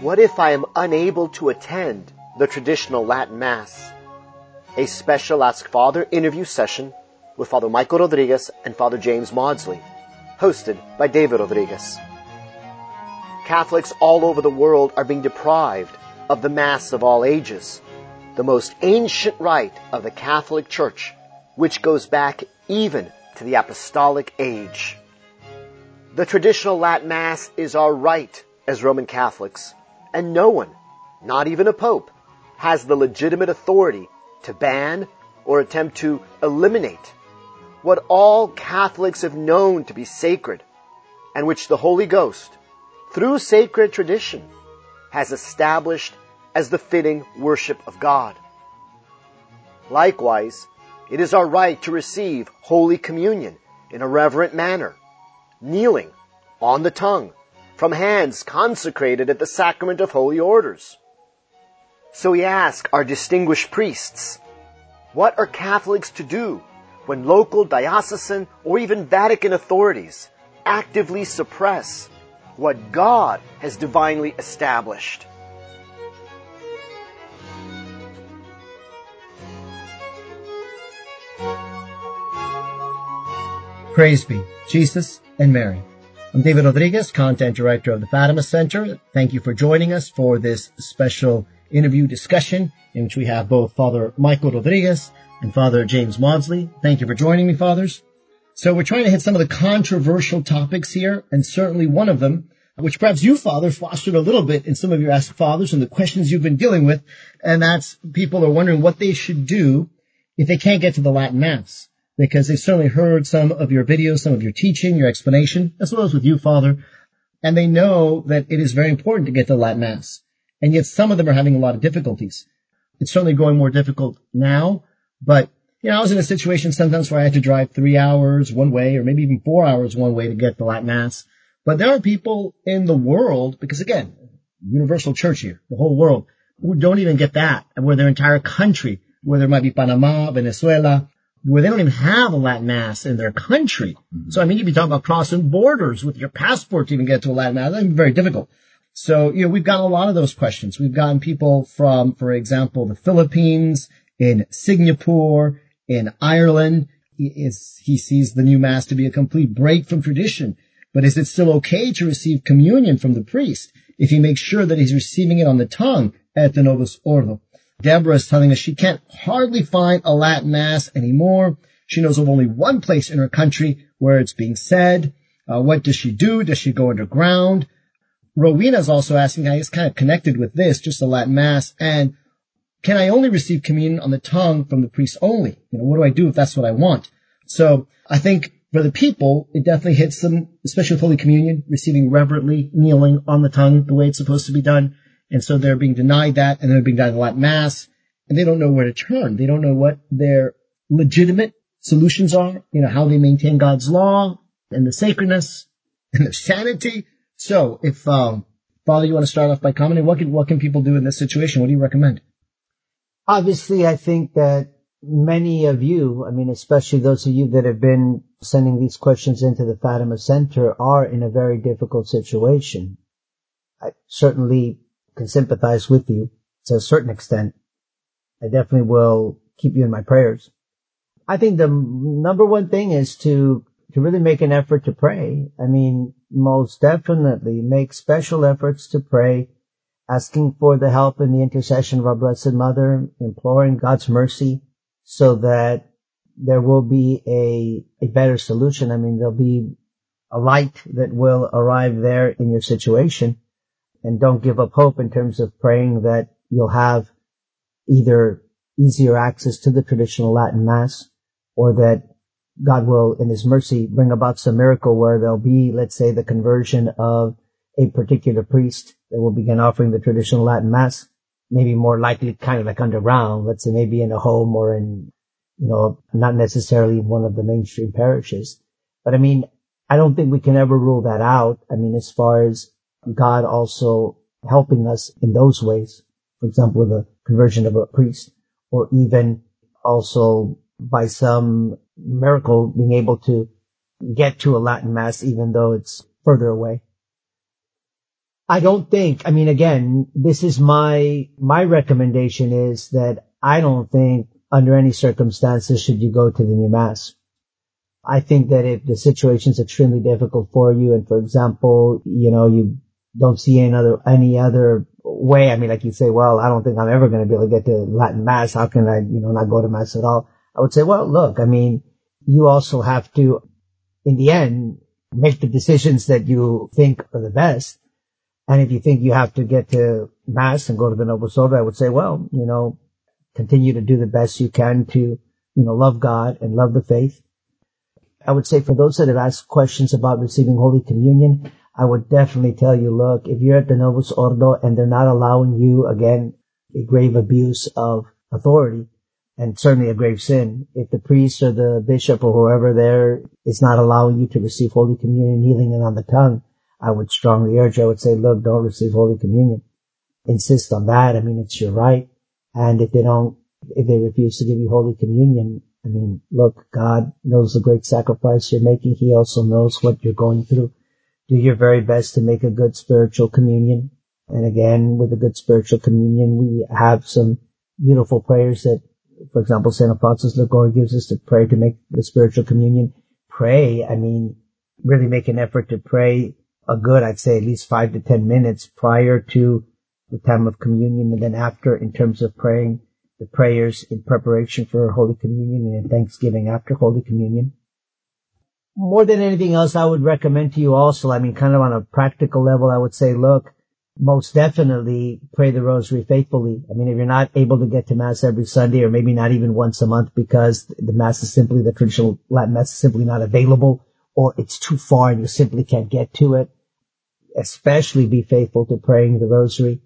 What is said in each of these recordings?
What if I am unable to attend the traditional Latin Mass? A special Ask Father interview session with Father Michael Rodriguez and Father James Mawdsley, hosted by David Rodriguez. Catholics all over the world are being deprived of the Mass of all ages, the most ancient rite of the Catholic Church, which goes back even to the apostolic age. The traditional Latin Mass is our right as Roman Catholics, and no one, not even a pope, has the legitimate authority to ban or attempt to eliminate what all Catholics have known to be sacred and which the Holy Ghost, through sacred tradition, has established as the fitting worship of God. Likewise, it is our right to receive Holy Communion in a reverent manner, kneeling on the tongue from hands consecrated at the sacrament of holy orders. So we ask our distinguished priests, what are Catholics to do when local diocesan or even Vatican authorities actively suppress what God has divinely established? Praise be Jesus and Mary. I'm David Rodriguez, Content Director of the Fatima Center. Thank you for joining us for this special interview discussion in which we have both Father Michael Rodriguez and Father James Mawdsley. Thank you for joining me, Fathers. So we're trying to hit some of the controversial topics here, and certainly one of them, which perhaps you, Father, fostered a little bit in some of your Ask Fathers and the questions you've been dealing with, and that's people are wondering what they should do if they can't get to the Latin Mass. Because they've certainly heard some of your videos, some of your teaching, your explanation, as well as with you, Father, and they know that it is very important to get to the Latin Mass. And yet some of them are having a lot of difficulties. It's certainly growing more difficult now, but you know, I was in a situation sometimes where I had to drive three hours one way or maybe even four hours one way to get the Latin Mass. But there are people in the world, because again, universal church here, the whole world, who don't even get that, and where their entire country, whether it might be Panama, Venezuela, where they don't even have a Latin Mass in their country. Mm-hmm. So I mean, you'd be talking about crossing borders with your passport to even get to a Latin Mass. That'd be very difficult. So, you know, we've gotten a lot of those questions. We've gotten people from, for example, the Philippines, in Singapore, in Ireland. He, is, he sees the new mass to be a complete break from tradition. But is it still okay to receive communion from the priest if he makes sure that he's receiving it on the tongue at the Novus Ordo? Deborah is telling us she can't hardly find a Latin mass anymore. She knows of only one place in her country where it's being said. Uh, what does she do? Does she go underground? Rowena is also asking, I guess kind of connected with this, just the Latin Mass, and can I only receive communion on the tongue from the priest only? You know, what do I do if that's what I want? So I think for the people, it definitely hits them, especially with Holy Communion, receiving reverently, kneeling on the tongue the way it's supposed to be done. And so they're being denied that, and they're being denied the Latin Mass, and they don't know where to turn. They don't know what their legitimate solutions are, you know, how they maintain God's law and the sacredness and the sanity so, if um, Father, you want to start off by commenting, what can what can people do in this situation? What do you recommend? Obviously, I think that many of you, I mean, especially those of you that have been sending these questions into the Fatima Center, are in a very difficult situation. I certainly can sympathize with you to a certain extent. I definitely will keep you in my prayers. I think the number one thing is to to really make an effort to pray. I mean, most definitely make special efforts to pray, asking for the help and the intercession of our Blessed Mother, imploring God's mercy so that there will be a, a better solution. I mean, there'll be a light that will arrive there in your situation. And don't give up hope in terms of praying that you'll have either easier access to the traditional Latin Mass or that God will, in His mercy, bring about some miracle where there'll be, let's say, the conversion of a particular priest that will begin offering the traditional Latin Mass, maybe more likely kind of like underground, let's say maybe in a home or in, you know, not necessarily one of the mainstream parishes. But I mean, I don't think we can ever rule that out. I mean, as far as God also helping us in those ways, for example, with the conversion of a priest, or even also by some miracle being able to get to a Latin mass even though it's further away. I don't think, I mean, again, this is my, my recommendation is that I don't think under any circumstances should you go to the new mass. I think that if the situation is extremely difficult for you and for example, you know, you don't see any other, any other way. I mean, like you say, well, I don't think I'm ever going to be able to get to Latin mass. How can I, you know, not go to mass at all? I would say, well, look, I mean, you also have to, in the end, make the decisions that you think are the best. And if you think you have to get to mass and go to the Novus Ordo, I would say, well, you know, continue to do the best you can to, you know, love God and love the faith. I would say for those that have asked questions about receiving Holy Communion, I would definitely tell you, look, if you're at the Novus Ordo and they're not allowing you, again, a grave abuse of authority, and certainly a grave sin, if the priest or the bishop or whoever there is not allowing you to receive Holy Communion, kneeling and on the tongue, I would strongly urge, I would say, look, don't receive Holy Communion. Insist on that. I mean, it's your right. And if they don't, if they refuse to give you Holy Communion, I mean, look, God knows the great sacrifice you're making. He also knows what you're going through. Do your very best to make a good spiritual communion. And again, with a good spiritual communion, we have some beautiful prayers that, for example, St. Alphonsus Liguori gives us to pray to make the spiritual communion. Pray, I mean, really make an effort to pray a good, I'd say at least five to ten minutes prior to the time of communion and then after in terms of praying the prayers in preparation for Holy Communion and in Thanksgiving after Holy Communion. More than anything else, I would recommend to you also, I mean, kind of on a practical level, I would say, look, most definitely pray the rosary faithfully. I mean, if you're not able to get to mass every Sunday or maybe not even once a month because the mass is simply, the traditional Latin mass is simply not available or it's too far and you simply can't get to it, especially be faithful to praying the rosary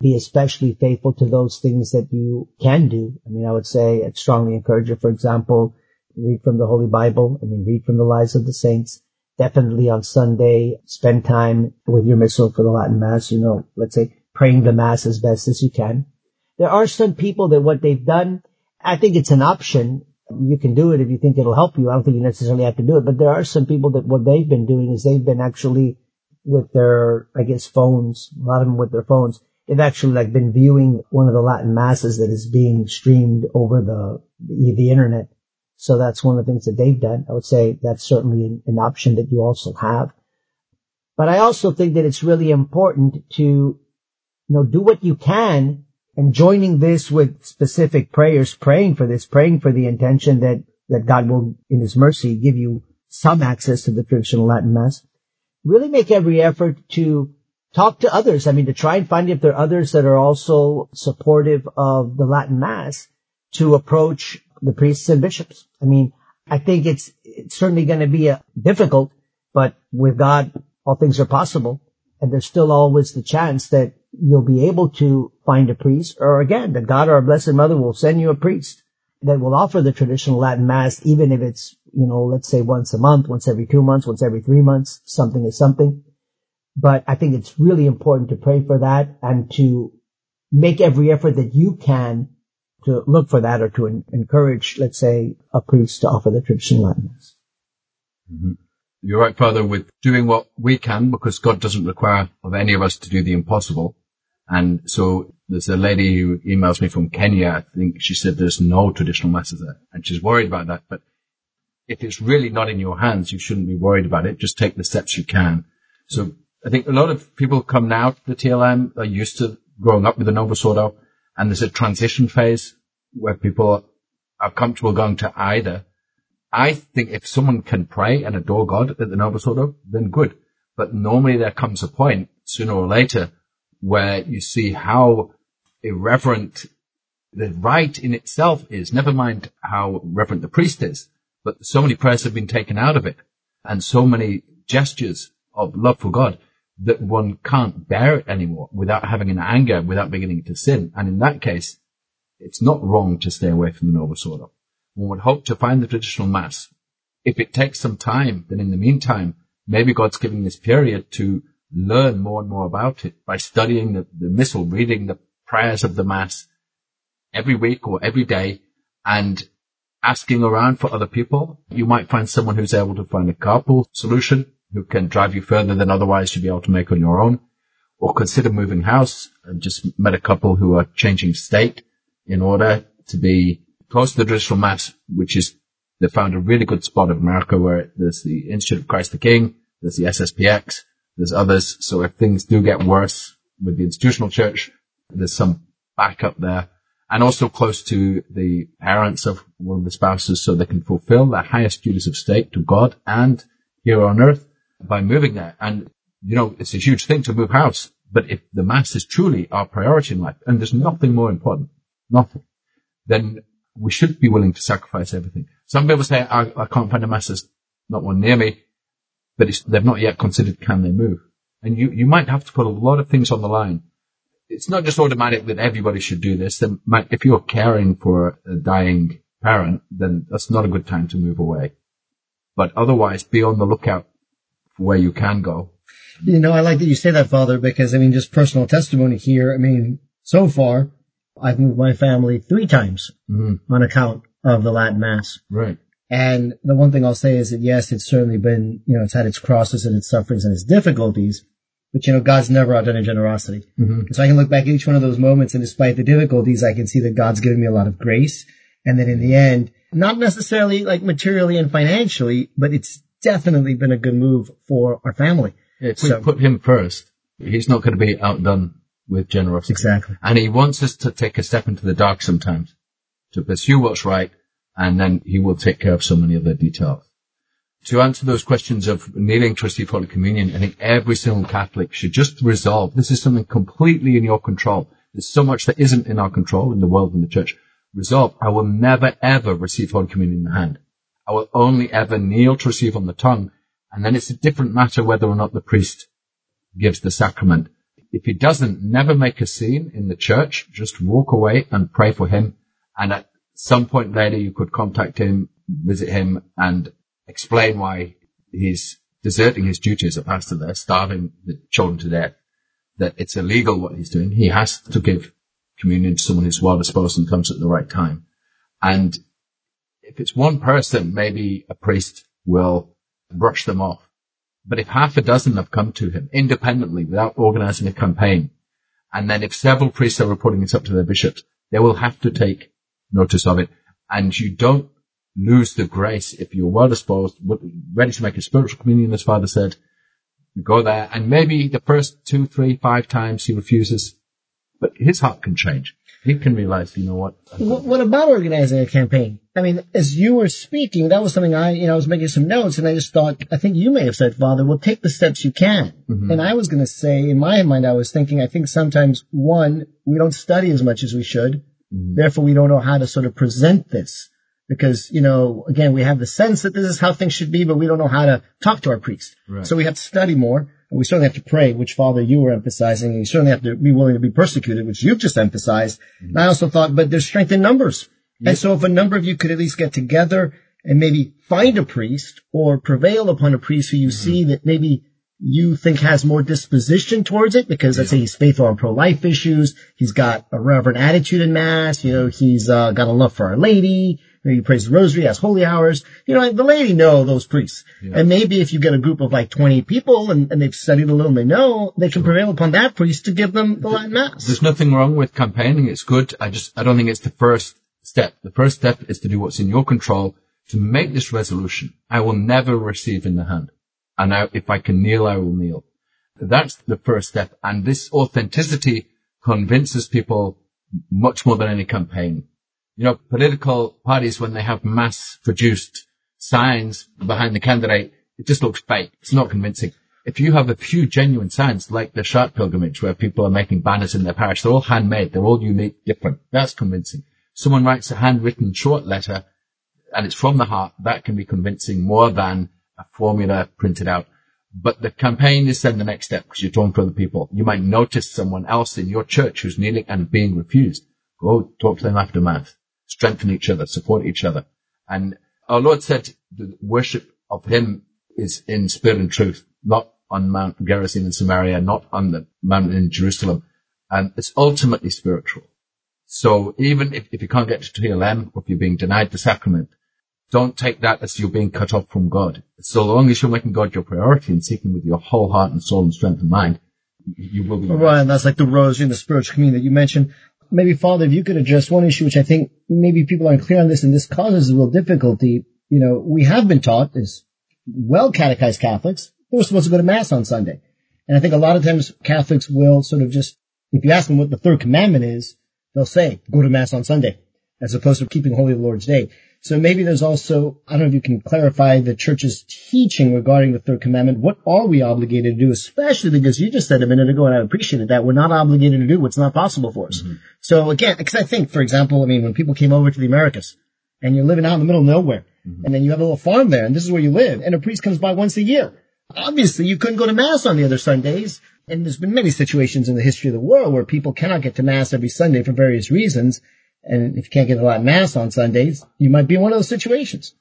be especially faithful to those things that you can do. I mean, I would say I'd strongly encourage you, for example, read from the Holy Bible. I mean, read from the lives of the saints. Definitely on Sunday, spend time with your missal for the Latin Mass, you know, let's say praying the Mass as best as you can. There are some people that what they've done, I think it's an option. You can do it if you think it'll help you. I don't think you necessarily have to do it, but there are some people that what they've been doing is they've been actually with their, I guess, phones, a lot of them with their phones, they've actually like been viewing one of the Latin masses that is being streamed over the, the, the internet. So that's one of the things that they've done. I would say that's certainly an, an option that you also have. But I also think that it's really important to, you know, do what you can and joining this with specific prayers, praying for this, praying for the intention that, that God will, in His mercy, give you some access to the traditional Latin Mass. Really make every effort to talk to others. I mean, to try and find if there are others that are also supportive of the Latin Mass to approach the priests and bishops. I mean, I think it's, it's certainly going to be a, difficult, but with God, all things are possible. And there's still always the chance that you'll be able to find a priest, or again, that God or our Blessed Mother will send you a priest that will offer the traditional Latin Mass, even if it's, you know, let's say once a month, once every two months, once every three months, something is something. But I think it's really important to pray for that and to make every effort that you can to look for that or to encourage, let's say, a priest to offer the traditional Latin Mass. Mm-hmm. You're right, Father, with doing what we can because God doesn't require of any of us to do the impossible. And so there's a lady who emails me from Kenya. I think she said there's no traditional masses there and she's worried about that. But if it's really not in your hands, you shouldn't be worried about it. Just take the steps you can. So I think a lot of people come now to the TLM are used to growing up with the Novus Ordo, and there's a transition phase where people are comfortable going to either. I think if someone can pray and adore God at the Novus Ordo, then good. But normally there comes a point sooner or later where you see how irreverent the rite in itself is, never mind how reverent the priest is, but so many prayers have been taken out of it and so many gestures of love for God that one can't bear it anymore without having an anger, without beginning to sin. And in that case, it's not wrong to stay away from the Novus Ordo. One would hope to find the traditional mass. If it takes some time, then in the meantime, maybe God's giving this period to learn more and more about it by studying the, the missal, reading the prayers of the mass every week or every day and asking around for other people. You might find someone who's able to find a carpool solution who can drive you further than otherwise you'd be able to make on your own. or consider moving house. I just met a couple who are changing state in order to be close to the traditional mass, which is they found a really good spot in America where there's the Institute of Christ the King, there's the SSPX, there's others. So if things do get worse with the institutional church, there's some backup there and also close to the parents of one of the spouses so they can fulfill their highest duties of state to God and here on earth by moving there. And, you know, it's a huge thing to move house. But if the mass is truly our priority in life and there's nothing more important, nothing, then we should be willing to sacrifice everything. Some people say, I, I can't find a mass, there's not one near me, but they've not yet considered can they move. And you, you might have to put a lot of things on the line it's not just automatic that everybody should do this. If you're caring for a dying parent, then that's not a good time to move away. But otherwise, be on the lookout where you can go. You know, I like that you say that, Father, because I mean, just personal testimony here. I mean, so far, I've moved my family three times mm. on account of the Latin Mass. Right. And the one thing I'll say is that yes, it's certainly been, you know, it's had its crosses and its sufferings and its difficulties, but you know, God's never outdone in generosity. Mm-hmm. So I can look back at each one of those moments and despite the difficulties, I can see that God's given me a lot of grace. And then in the end, not necessarily like materially and financially, but it's definitely been a good move for our family. If so, we put him first, he's not going to be outdone with generosity. Exactly. And he wants us to take a step into the dark sometimes to pursue what's right. And then he will take care of so many other details to answer those questions of kneeling to receive Holy Communion, I think every single Catholic should just resolve this is something completely in your control. There's so much that isn't in our control in the world and the church. Resolve, I will never ever receive Holy Communion in the hand. I will only ever kneel to receive on the tongue. And then it's a different matter whether or not the priest gives the sacrament. If he doesn't, never make a scene in the church. Just walk away and pray for him. And at some point later, you could contact him, visit him, and explain why he's deserting his duty as a pastor there, starving the children to death, that it's illegal what he's doing. He has to give communion to someone who's well disposed and comes at the right time. And if it's one person, maybe a priest will brush them off. But if half a dozen have come to him independently without organizing a campaign, and then if several priests are reporting this up to their bishops, they will have to take notice of it. And you don't lose the grace if you're well disposed, ready to make a spiritual communion, as Father said. You go there, and maybe the first two, three, five times he refuses, but his heart can change. He can realize, you know what? What, what about organizing a campaign? I mean, as you were speaking, that was something I, you know, I was making some notes, and I just thought, I think you may have said, Father, well, take the steps you can. Mm-hmm. And I was going to say, in my mind, I was thinking, I think sometimes one, we don't study as much as we should. Mm-hmm. Therefore, we don't know how to sort of present this because, you know, again, we have the sense that this is how things should be, but we don't know how to talk to our priest. Right. So we have to study more. We certainly have to pray, which Father you were emphasizing, and you certainly have to be willing to be persecuted, which you've just emphasized. Mm-hmm. And I also thought, but there's strength in numbers. And so if a number of you could at least get together and maybe find a priest or prevail upon a priest who you mm-hmm. see that maybe you think has more disposition towards it because let's yeah. say he's faithful on pro-life issues, he's got a reverent attitude in mass, you know, he's uh, got a love for Our Lady, he prays the rosary, has holy hours. You know, the lady know those priests. Yeah. And maybe if you get a group of like 20 people and, and they've studied a little and they know, they can sure. prevail upon that priest to give them the Latin Mass. There's nothing wrong with campaigning. It's good. I just, I don't think it's the first step. The first step is to do what's in your control to make this resolution. I will never receive in the hand. And I, if I can kneel, I will kneel. That's the first step. And this authenticity convinces people much more than any campaign you know, political parties, when they have mass produced signs behind the candidate, it just looks fake. It's not convincing. If you have a few genuine signs, like the Chartres pilgrimage, where people are making banners in their parish, they're all handmade, they're all unique, different. That's convincing. Someone writes a handwritten short letter, and it's from the heart. That can be convincing more than a formula printed out. But the campaign is then the next step because you're talking to other people. You might notice someone else in your church who's kneeling and being refused. Go talk to them after mass strengthen each other, support each other. And our Lord said the worship of him is in spirit and truth, not on Mount Gerizim in Samaria, not on the mountain in Jerusalem. And it's ultimately spiritual. So even if, if you can't get to TLM or if you're being denied the sacrament, don't take that as you're being cut off from God. So long as you're making God your priority and seeking with your whole heart and soul and strength and mind, you will be Right, and that's like the rosary and the spiritual communion that you mentioned. Maybe, Father, if you could address one issue, which I think maybe people aren't clear on this, and this causes a real difficulty. You know, we have been taught as well catechized Catholics we're supposed to go to Mass on Sunday. And I think a lot of times Catholics will sort of just, if you ask them what the third commandment is, they'll say, go to Mass on Sunday, as opposed to keeping Holy the Lord's Day. So maybe there's also, I don't know if you can clarify the church's teaching regarding the third commandment. What are we obligated to do? Especially because you just said a minute ago, and I appreciated that, we're not obligated to do what's not possible for us. Mm-hmm. So again, because I think, for example, I mean, when people came over to the Americas, and you're living out in the middle of nowhere, mm-hmm. and then you have a little farm there, and this is where you live, and a priest comes by once a year. Obviously, you couldn't go to Mass on the other Sundays, and there's been many situations in the history of the world where people cannot get to Mass every Sunday for various reasons, and if you can't get a Latin Mass on Sundays, you might be in one of those situations.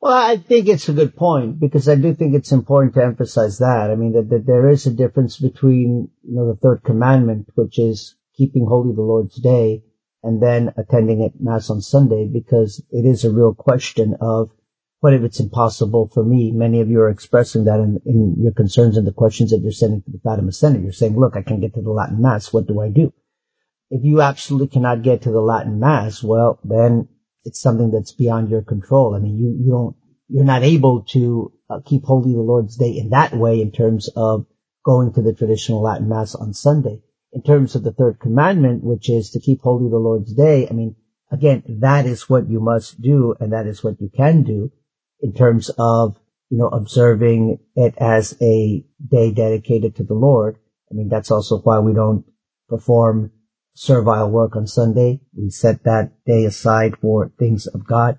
Well, I think it's a good point because I do think it's important to emphasize that. I mean, that, that there is a difference between, you know, the third commandment, which is keeping holy the Lord's day and then attending at Mass on Sunday because it is a real question of what if it's impossible for me? Many of you are expressing that in, in your concerns and the questions that you're sending to the Fatima Center. You're saying, look, I can't get to the Latin Mass. What do I do? If you absolutely cannot get to the Latin Mass, well, then it's something that's beyond your control. I mean, you, you don't, you're not able to uh, keep holy the Lord's Day in that way in terms of going to the traditional Latin Mass on Sunday. In terms of the third commandment, which is to keep holy the Lord's Day, I mean, again, that is what you must do and that is what you can do in terms of, you know, observing it as a day dedicated to the Lord. I mean, that's also why we don't perform servile work on Sunday. We set that day aside for things of God.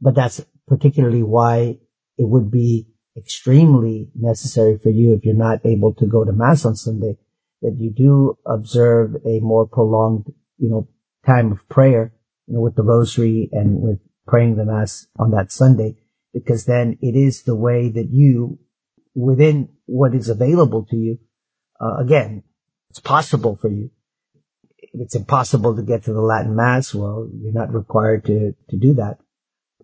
But that's particularly why it would be extremely necessary for you if you're not able to go to Mass on Sunday, that you do observe a more prolonged, you know, time of prayer, you know, with the rosary and with praying the Mass on that Sunday, because then it is the way that you, within what is available to you, uh, again, it's possible for you it's impossible to get to the Latin Mass, well, you're not required to, to do that.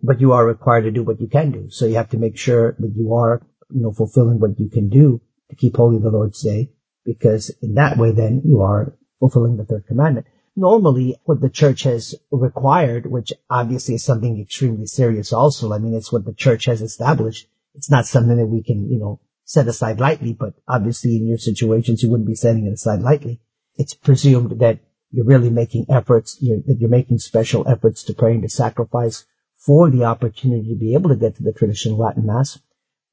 But you are required to do what you can do. So you have to make sure that you are, you know, fulfilling what you can do to keep holy the Lord's Day, because in that way then you are fulfilling the third commandment. Normally, what the church has required, which obviously is something extremely serious also, I mean, it's what the church has established. It's not something that we can, you know, set aside lightly, but obviously in your situations, you wouldn't be setting it aside lightly. It's presumed that you're really making efforts, you're, that you're making special efforts to pray and to sacrifice for the opportunity to be able to get to the traditional Latin Mass.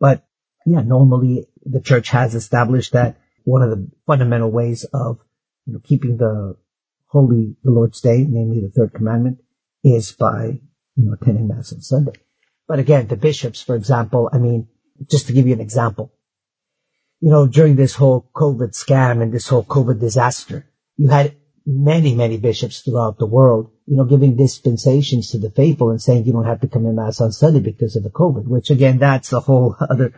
But yeah, normally the church has established that one of the fundamental ways of you know, keeping the holy, the Lord's Day, namely the third commandment, is by, you know, attending Mass on Sunday. But again, the bishops, for example, I mean, just to give you an example, you know, during this whole COVID scam and this whole COVID disaster, you had many, many bishops throughout the world, you know, giving dispensations to the faithful and saying you don't have to come to mass on Sunday because of the COVID, which again, that's a whole other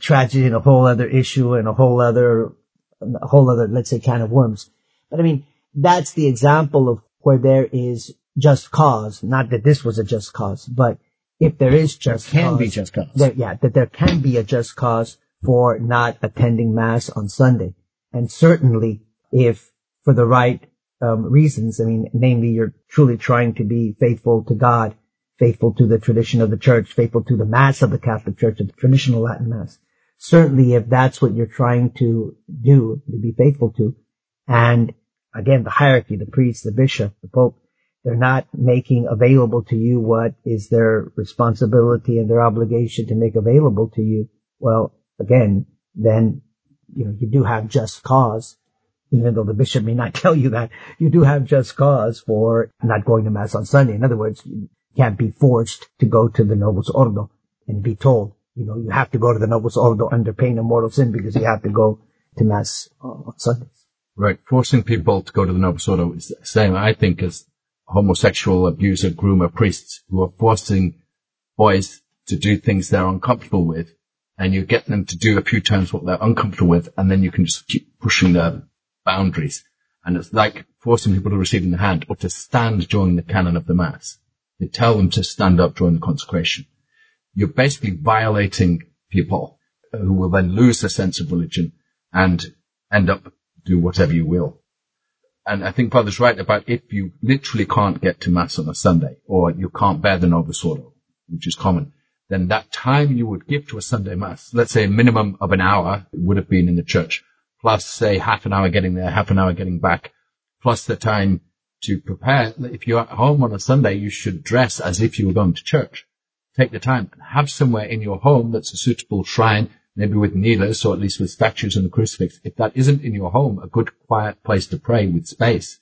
tragedy and a whole other issue and a whole other, a whole other, let's say, can of worms. But I mean, that's the example of where there is just cause. Not that this was a just cause, but if there is just there can cause, be just cause. There, yeah, that there can be a just cause for not attending mass on Sunday. And certainly if for the right um, reasons. I mean, namely, you're truly trying to be faithful to God, faithful to the tradition of the church, faithful to the Mass of the Catholic Church, the traditional Latin Mass. Certainly, if that's what you're trying to do, to be faithful to, and again, the hierarchy, the priest, the bishop, the pope, they're not making available to you what is their responsibility and their obligation to make available to you. Well, again, then, you know, you do have just cause even though the bishop may not tell you that, you do have just cause for not going to mass on Sunday. In other words, you can't be forced to go to the Novus Ordo and be told, you know, you have to go to the Novus Ordo under pain of mortal sin because you have to go to mass uh, on Sundays. Right. Forcing people to go to the Novus Ordo is the same, I think, as homosexual abuser, groomer priests who are forcing boys to do things they're uncomfortable with and you get them to do a few times what they're uncomfortable with and then you can just keep pushing them boundaries. And it's like forcing people to receive in the hand or to stand during the canon of the mass. They tell them to stand up during the consecration. You're basically violating people who will then lose their sense of religion and end up do whatever you will. And I think Father's right about if you literally can't get to Mass on a Sunday or you can't bear the Novus Ordo, which is common, then that time you would give to a Sunday Mass, let's say a minimum of an hour would have been in the church, plus say half an hour getting there, half an hour getting back, plus the time to prepare. If you're at home on a Sunday, you should dress as if you were going to church. Take the time and have somewhere in your home that's a suitable shrine, maybe with kneelers or at least with statues and a crucifix. If that isn't in your home, a good quiet place to pray with space,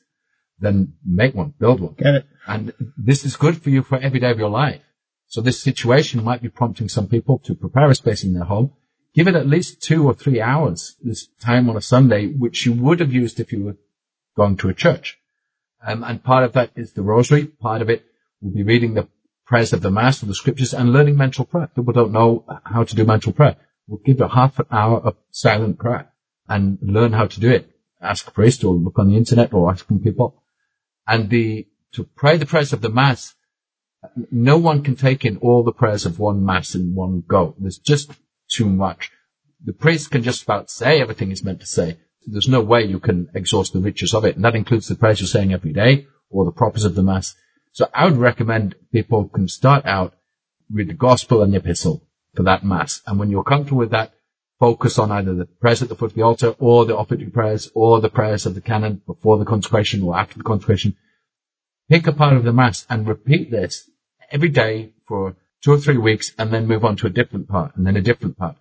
then make one, build one. Get it? And this is good for you for every day of your life. So this situation might be prompting some people to prepare a space in their home. Give it at least two or three hours this time on a Sunday, which you would have used if you were going to a church. Um, and part of that is the rosary. Part of it will be reading the prayers of the Mass or the scriptures and learning mental prayer. People don't know how to do mental prayer. We'll give a half an hour of silent prayer and learn how to do it. Ask a priest or look on the internet or ask from people. And the, to pray the prayers of the Mass, no one can take in all the prayers of one Mass in one go. There's just too much. The priest can just about say everything he's meant to say. There's no way you can exhaust the riches of it. And that includes the prayers you're saying every day or the propers of the Mass. So I would recommend people can start out with the Gospel and the Epistle for that Mass. And when you're comfortable with that, focus on either the prayers at the foot of the altar or the offertory prayers or the prayers of the canon before the consecration or after the consecration. Pick a part of the Mass and repeat this every day for two or three weeks and then move on to a different part and then a different part.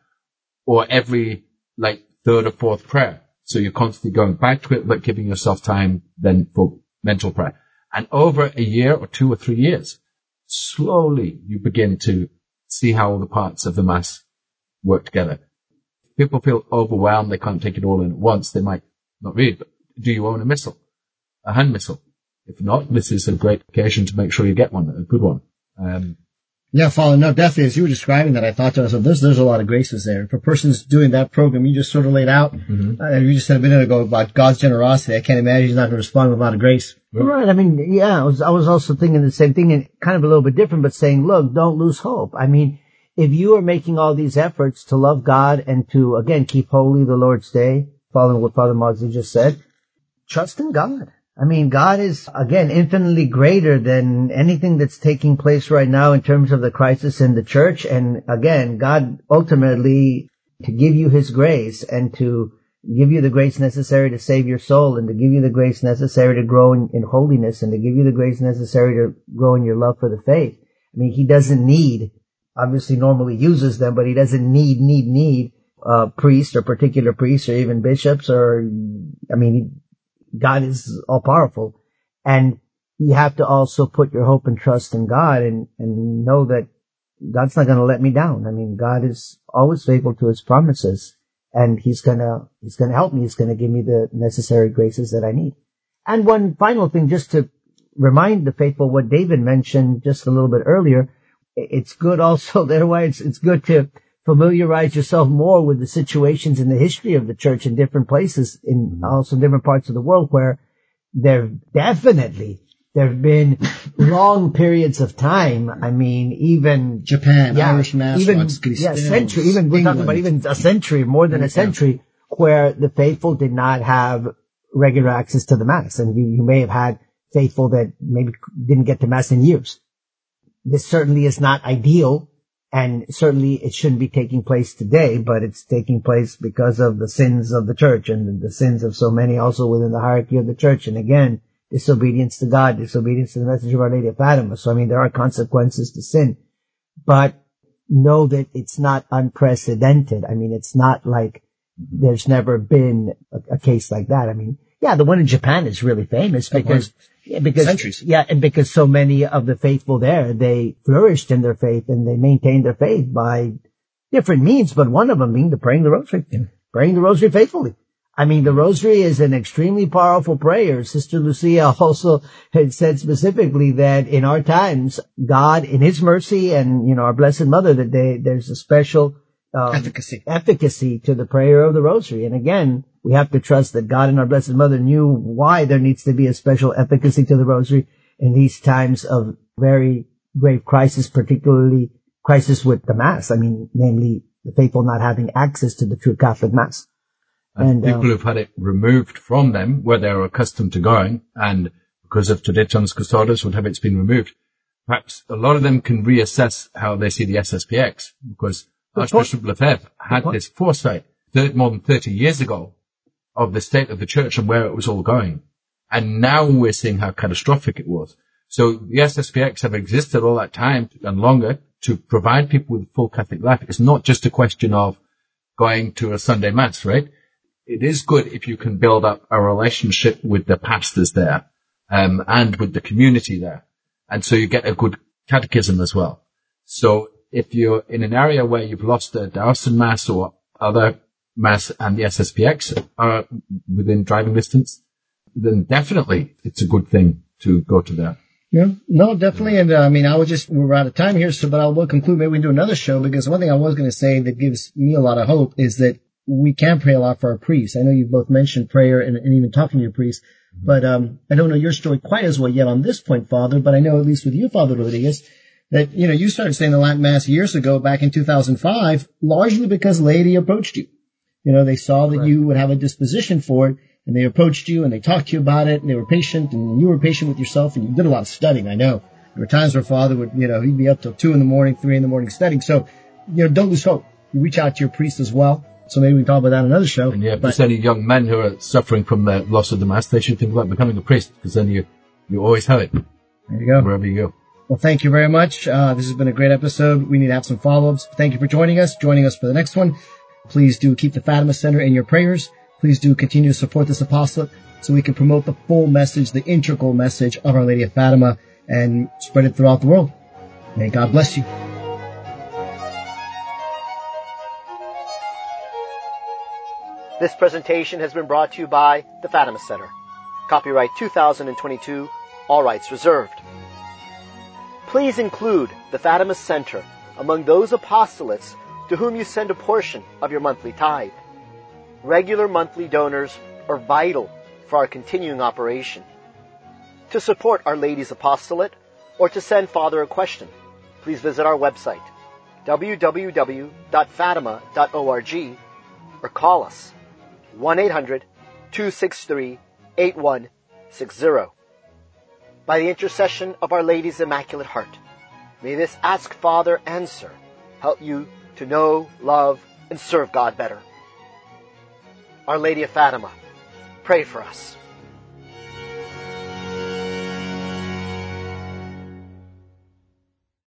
Or every like third or fourth prayer. So you're constantly going back to it, but giving yourself time then for mental prayer. And over a year or two or three years, slowly you begin to see how all the parts of the mass work together. People feel overwhelmed, they can't take it all in at once, they might not read, but do you own a missal? A hand missal? If not, this is a great occasion to make sure you get one, a good one. Um, Yeah, Father, no, definitely. As you were describing that, I thought to myself, there's, there's a lot of graces there. If a person's doing that program you just sort of laid out, Mm-hmm. uh, you just said a minute ago about God's generosity, I can't imagine he's not going to respond with a lot of grace. Right. I mean, yeah, I was, I was also thinking the same thing and kind of a little bit different, but saying, look, don't lose hope. I mean, if you are making all these efforts to love God and to, again, keep holy the Lord's day, following what Father Mawdsley just said, trust in God. I mean, God is, again, infinitely greater than anything that's taking place right now in terms of the crisis in the church. And again, God ultimately to give you his grace and to give you the grace necessary to save your soul and to give you the grace necessary to grow in, in holiness and to give you the grace necessary to grow in your love for the faith. I mean, he doesn't need, obviously normally uses them, but he doesn't need, need, need, uh, priests or particular priests or even bishops or, I mean, God is all powerful and you have to also put your hope and trust in God and, and know that God's not going to let me down. I mean, God is always faithful to his promises and he's going to, he's going to help me. He's going to give me the necessary graces that I need. And one final thing, just to remind the faithful what David mentioned just a little bit earlier. It's good also, there why it's, it's good to familiarize yourself more with the situations in the history of the church in different places, in also different parts of the world where there definitely there have been long periods of time. I mean, even Japan, yeah, Irish Mass, even yeah, century. Even we're talking about even a century, more than a century, where the faithful did not have regular access to the mass, and you, you may have had faithful that maybe didn't get to mass in years. This certainly is not ideal, and certainly it shouldn't be taking place today, but it's taking place because of the sins of the church and the sins of so many also within the hierarchy of the church. And again, disobedience to God, disobedience to the message of Our Lady of Fatima. So I mean, there are consequences to sin, but know that it's not unprecedented. I mean, it's not like there's never been a, a case like that. I mean, yeah, the one in Japan is really famous because, yeah, because, Centuries. yeah, and because so many of the faithful there, they flourished in their faith and they maintained their faith by different means, but one of them being the praying the rosary, praying the rosary faithfully. I mean, the rosary is an extremely powerful prayer. Sister Lucia also had said specifically that in our times, God, in His mercy, and you know, our Blessed Mother, that they, there's a special um, Efficacy. efficacy to the prayer of the rosary. And again, we have to trust that God and our Blessed Mother knew why there needs to be a special efficacy to the rosary in these times of very grave crisis, particularly crisis with the Mass. I mean, namely the faithful not having access to the true Catholic Mass. And, And, people um, who've had it removed from them where they're accustomed to going and because of Traditionis custodes would have it's been removed. Perhaps a lot of them can reassess how they see the SSPX because Archbishop Lefebvre had this foresight more than 30 years ago of the state of the church and where it was all going. And now we're seeing how catastrophic it was. So the SSPX have existed all that time and longer to provide people with full Catholic life. It's not just a question of going to a Sunday mass, right? It is good if you can build up a relationship with the pastors there, um, and with the community there. And so you get a good catechism as well. So if you're in an area where you've lost the Dowson Mass or other Mass and the SSPX are within driving distance, then definitely it's a good thing to go to there. Yeah, no, definitely. And uh, I mean, I was just, we're out of time here, so, but I will conclude. Maybe we can do another show because one thing I was going to say that gives me a lot of hope is that we can pray a lot for our priests. I know you've both mentioned prayer and, and even talking to your priest, but, um, I don't know your story quite as well yet on this point, Father, but I know at least with you, Father Rodriguez, that, you know, you started saying the Latin Mass years ago back in 2005, largely because laity approached you. You know, they saw that you would have a disposition for it and they approached you and they talked to you about it and they were patient and you were patient with yourself and you did a lot of studying, I know. There were times where father would, you know, he'd be up till two in the morning, three in the morning studying. So, you know, don't lose hope. You reach out to your priest as well. So maybe we can talk about that another show. And yeah, if But- there's any young men who are suffering from the loss of the mass, they should think about becoming a priest because then you, you always have it there you go. wherever you go. Well, thank you very much. Uh, this has been a great episode. We need to have some follow-ups. Thank you for joining us, joining us for the next one. Please do keep the Fatima Center in your prayers. Please do continue to support this apostolate so we can promote the full message, the integral message of Our Lady of Fatima and spread it throughout the world. May God bless you. This presentation has been brought to you by the Fatima Center. Copyright 2022, all rights reserved. Please include the Fatima Center among those apostolates to whom you send a portion of your monthly tithe. Regular monthly donors are vital for our continuing operation. To support Our Lady's Apostolate or to send Father a question, please visit our website www.fatima.org or call us 1-800-263-8160. By the intercession of Our Lady's Immaculate Heart, may this Ask Father answer help you to know, love, and serve God better. Our Lady of Fatima, pray for us.